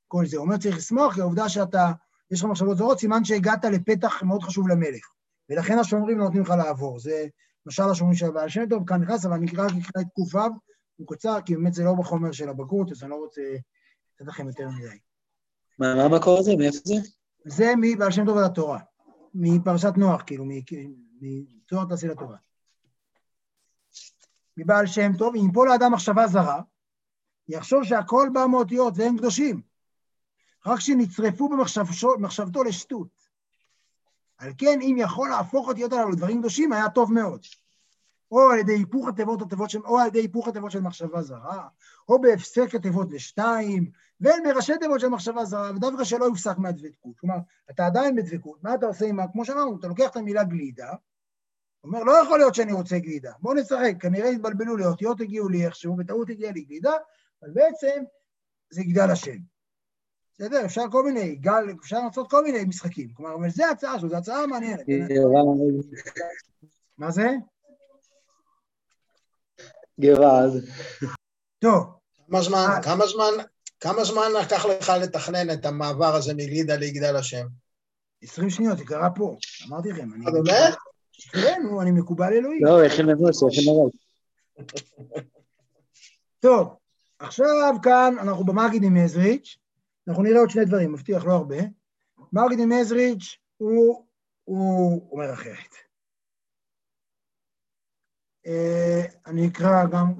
S1: כל זה. אומר צריך לשמוח, כי העובדה שאתה, יש לך מחשבות זרות, סימן שהגעת לפתח מאוד חשוב למלך. ולכן השומרים לא נותנים לך לעבור. זה משל השומרים של הבעל שם טוב, כאן נכנס, אבל אני אקרא את ק"ו, הוא קצר, כי באמת זה לא בחומר של הבגרות, אז אני לא רוצה לתת לכם יותר מדי.
S4: מה, מה המקור הזה? מאיפה זה?
S1: זה מבעל שם טוב על התורה, מפרשת נוח, כאילו, מתואר תעשי לתורה. מבעל שם טוב, אם פה לאדם מחשבה זרה, יחשוב שהכל בא מאותיות והם קדושים, רק שנצרפו במחשבתו לשטות. על כן, אם יכול להפוך אותיות הללו לדברים קדושים, היה טוב מאוד. או על ידי היפוך התיבות התיבות של, או על ידי היפוך התיבות של מחשבה זרה, או בהפסק התיבות לשתיים, ואין מראשי תיבות של מחשבה זרה, ודווקא שלא יופסק מהדבקות. כלומר, אתה עדיין בדבקות, מה אתה עושה עם ה... כמו שאמרנו, אתה לוקח את המילה גלידה, אומר, לא יכול להיות שאני רוצה גלידה, בואו נשחק, כנראה התבלבלו לי, אותיות הגיעו לי איכשהו, בטעות הגיעה לי גלידה, אבל בעצם זה גדל השם. בסדר? אפשר כל מיני, גל, אפשר לעשות כל מיני משחקים. כלומר, אבל זו הצעה שלו, זו הצעה מעניינת. מה זה?
S4: גרד.
S1: טוב.
S2: כמה זמן, כמה זמן, כמה זמן לקח לך לתכנן את המעבר הזה מגלידה ליגדל השם?
S1: 20 שניות, זה קרה פה, אמרתי לכם.
S2: אה, באמת?
S1: כן, נו, אני מקובל אלוהים.
S4: לא, הכין מראש, הכין מראש.
S1: טוב, עכשיו כאן אנחנו במגיד עם עזריץ', אנחנו נראה עוד שני דברים, מבטיח לא הרבה. מגיד עם עזריץ' הוא, הוא אומר אחרת. אני אקרא גם,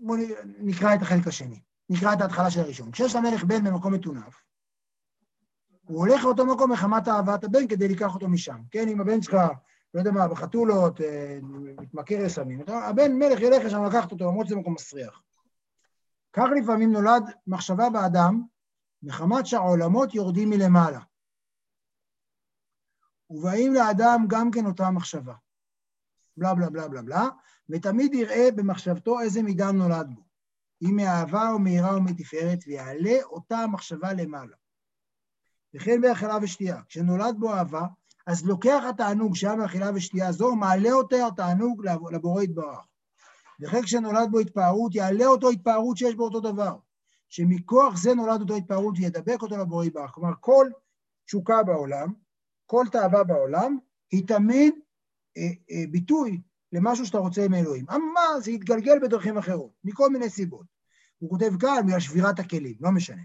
S1: בואו נקרא את החלק השני, נקרא את ההתחלה של הראשון. כשיש למלך בן במקום מטונף, הוא הולך לאותו מקום מחמת אהבת הבן כדי לקח אותו משם. כן, אם הבן שלך, לא יודע מה, בחתולות, מתמכר לסמים, הבן מלך ילך לשם לקחת אותו, למרות שזה מקום מסריח. כך לפעמים נולד מחשבה באדם, מחמת שהעולמות יורדים מלמעלה. ובאים לאדם גם כן אותה מחשבה. בלה בלה בלה בלה בלה, ותמיד יראה במחשבתו איזה מידה נולד בו. אם מאהבה או מהירה או מתפארת, ויעלה אותה המחשבה למעלה. וכן באכילה ושתייה. כשנולד בו אהבה, אז לוקח התענוג שהיה מאכילה ושתייה זו, מעלה אותו התענוג לב- לבורא יתברך. וכן כשנולד בו התפארות, יעלה אותו התפארות שיש בו אותו דבר. שמכוח זה נולד אותו התפארות וידבק אותו לבורא יתברך. כלומר, כל תשוקה בעולם, כל תאווה בעולם, היא תמיד אה, אה, ביטוי למשהו שאתה רוצה מאלוהים. אבל זה יתגלגל בדרכים אחרות, מכל מיני סיבות. הוא כותב כאן, בגלל שבירת הכלים, לא משנה.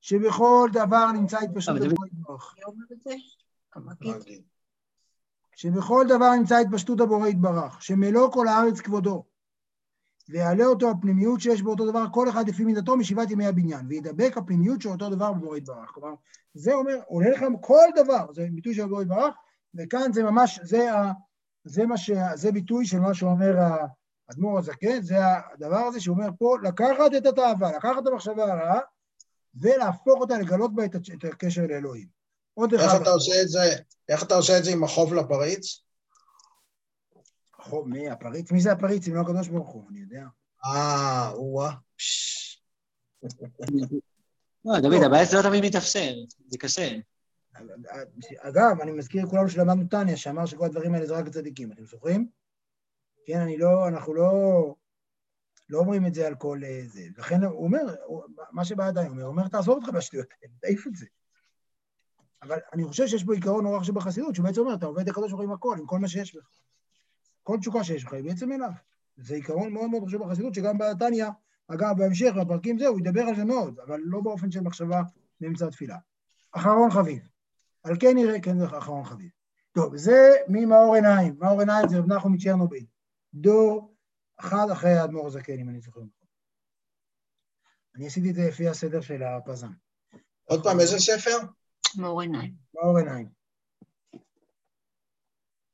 S1: שבכל דבר נמצא התפשטות הבורא יתברך. שבכל דבר נמצא התפשטות הבורא יתברך, שמלוא כל הארץ כבודו, ויעלה אותו הפנימיות שיש באותו דבר, כל אחד לפי מידתו משבעת ימי הבניין, וידבק הפנימיות של אותו דבר בבורא יתברך. כלומר, זה אומר, עולה לך כל דבר, זה ביטוי של הבורא יתברך, וכאן זה ממש, זה, ה, זה, מה ש, זה ביטוי של מה שאומר האדמו"ר הזקן, זה הדבר הזה שאומר פה, לקחת את התאווה, לקחת את המחשבה הרעה, ולהפוך אותה, לגלות בה את, את הקשר לאלוהים. עוד
S2: איך
S1: אחד,
S2: אתה עושה את זה, איך אתה עושה את זה עם החוב לפריץ?
S1: חוב, מי הפריץ? מי זה הפריץ? אם לא הקדוש ברוך הוא, אני יודע.
S2: אה, או-אה.
S4: לא, דוד, הבעיה זה לא תמיד מתאפשר, זה קשה.
S1: אגב, אני מזכיר לכולנו שלמדנו טניה, שאמר שכל הדברים האלה זה רק לצדיקים, אתם זוכרים? כן, אני לא, אנחנו לא, לא אומרים את זה על כל אה, זה. לכן הוא אומר, הוא- מה שבעדיין אומר, הוא אומר, תעזוב אותך מהשטויות האלה, תעיף את זה. אבל אני חושב שיש בו עיקרון נורא חשוב בחסידות, שהוא בעצם אומר, אתה עובד לקדוש ברוך הוא עם הכל, עם כל מה שיש לך. כל תשוקה שיש לך היא בעצם אליו. זה עיקרון מאוד מאוד חשוב בחסידות, שגם בתניא, אגב, בהמשך, בפרקים זה, הוא ידבר על זה מאוד, אבל לא באופן של מחשבה באמצע התפילה. אחרון חביב. על כן נראה, כן, זה אחרון חביב. טוב, זה ממאור עיניים. מאור עיניים זה רב נחום מצ'רנוביל. דור אחד אחרי האדמו"ר הזקן, אם אני זוכר נכון. אני עשיתי את זה לפי הסדר של הפזם.
S2: עוד פעם, איזה ספר?
S3: מאור עיניים.
S1: מאור עיניים.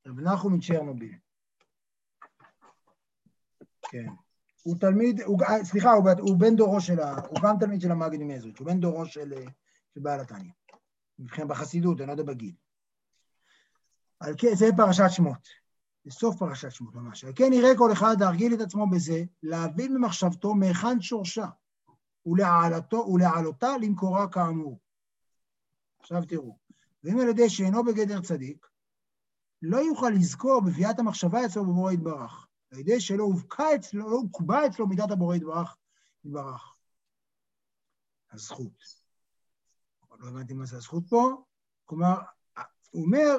S1: רב נחום מצ'רנוביל. כן. הוא תלמיד, הוא, אה, סליחה, הוא, הוא בן דורו של ה... הוא גם תלמיד של המגיד ממזריץ', הוא בן דורו של, אה, של בעל התניא. מבחינת בחסידות, אני לא יודע בגיל. על כן, זה פרשת שמות. זה סוף פרשת שמות ממש. על כן יראה כל אחד להרגיל את עצמו בזה, להבין במחשבתו מהיכן שורשה, ולהעלתו, ולהעלותה למקורה כאמור. עכשיו תראו, ואם על ידי שאינו בגדר צדיק, לא יוכל לזכור בביאת המחשבה אצלו בבורא יתברך, על ידי שלא הובקע אצלו, לא הוקבע אצלו מידת הבורא יתברך, יתברך. הזכות. לא הבנתי מה זה הזכות פה. כלומר, הוא אומר,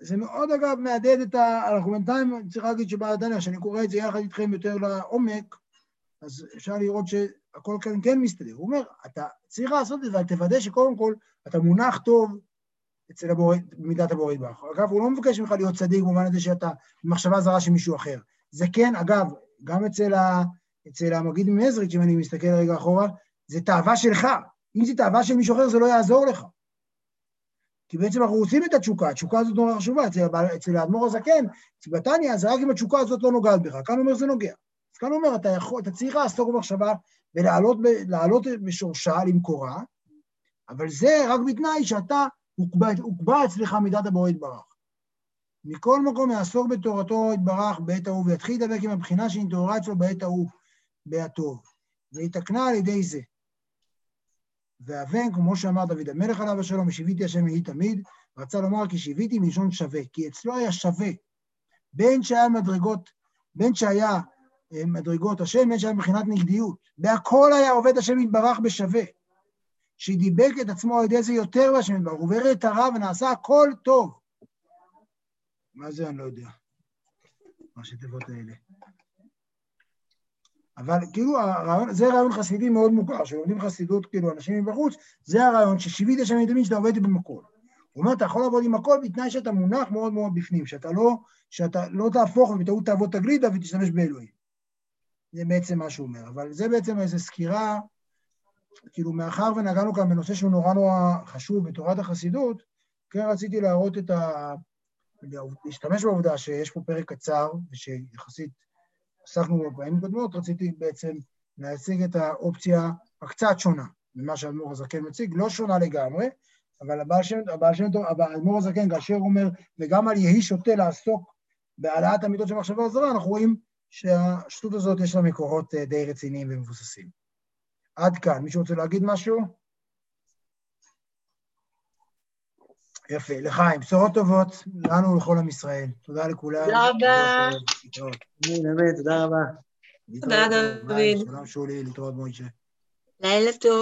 S1: זה מאוד אגב מהדהד את ה... אנחנו בינתיים, צריך להגיד שבעל התניא, שאני קורא את זה יחד איתכם יותר לעומק, אז אפשר לראות שהכל כאן כן מסתדר. הוא אומר, אתה צריך לעשות את זה, אבל תוודא שקודם כל אתה מונח טוב אצל הבורא, במידת הבורא יתברך. אגב, הוא לא מבקש ממך להיות צדיק במובן הזה שאתה במחשבה זרה של מישהו אחר. זה כן, אגב, גם אצל, ה, אצל המגיד ממזריץ', אם אני מסתכל רגע אחורה, זה תאווה שלך. אם זה תאווה של מישהו אחר, זה לא יעזור לך. כי בעצם אנחנו רוצים את התשוקה, התשוקה הזאת נורא חשובה. אצל, אצל האדמו"ר הזקן, אצל בתניא, זה רק אם התשוקה הזאת לא נוגעת בך. כאן אומר זה נוגע. אז כאן אומר, אתה, יכול, אתה צריך לעסוק במחשבה ולעלות בשורשה, למקורה, אבל זה רק בתנאי שאתה, הוקבע אצלך מידת הבורא יתברך. מכל מקום יעסוק בתורתו יתברך בעת ההוא, ויתחיל לדבק עם הבחינה שנתעוררה אצלו בעת ההוא, בהטוב, ויתקנה על ידי זה. והבן, כמו שאמר דוד המלך עליו השלום, ושיוויתי השם יהי תמיד, רצה לומר כי שיוויתי מלשון שווה, כי אצלו היה שווה, בין שהיה מדרגות, בין שהיה אה, מדרגות השם, בין שהיה מבחינת נגדיות. בהכל היה עובד השם יתברך בשווה. שדיבק את עצמו על ידי זה יותר בהשם יתברך, הוא ברא את הרע ונעשה הכל טוב. מה זה אני לא יודע, ראשי תיבות האלה. אבל כאילו הרעיון, זה רעיון חסידי מאוד מוכר, שלומדים חסידות, כאילו אנשים מבחוץ, זה הרעיון ששיווית השם יתמיד שאתה עובד הכל. הוא אומר, אתה יכול לעבוד עם הכל בתנאי שאתה מונח מאוד מאוד בפנים, שאתה לא, שאתה לא תהפוך ובטעות תעבוד תגלידה ותשתמש באלוהים. זה בעצם מה שהוא אומר, אבל זה בעצם איזו סקירה, כאילו מאחר ונגענו כאן בנושא שהוא נורא נורא חשוב בתורת החסידות, כן רציתי להראות את ה... להשתמש בעובדה שיש פה פרק קצר, ושיחסית עסקנו בו בפעמים קודמות, רציתי בעצם להציג את האופציה הקצת שונה ממה שהאדמו"ר הזקן מציג, לא שונה לגמרי, אבל הבעל שם, הבעל האדמו"ר הזקן, כאשר הוא אומר, וגם על יהי שוטה לעסוק בהעלאת המידות של מחשבה זרה, אנחנו רואים שהשטות הזאת יש לה מקורות אה, די רציניים ומבוססים. עד כאן. מישהו רוצה להגיד משהו? יפה, לחיים, בשורות טובות לנו ולכל עם ישראל. תודה לכולם.
S3: תודה רבה.
S4: באמת, תודה רבה.
S3: תודה, דוד.
S1: שלום שולי, להתראות מוישה.
S3: לילה טוב.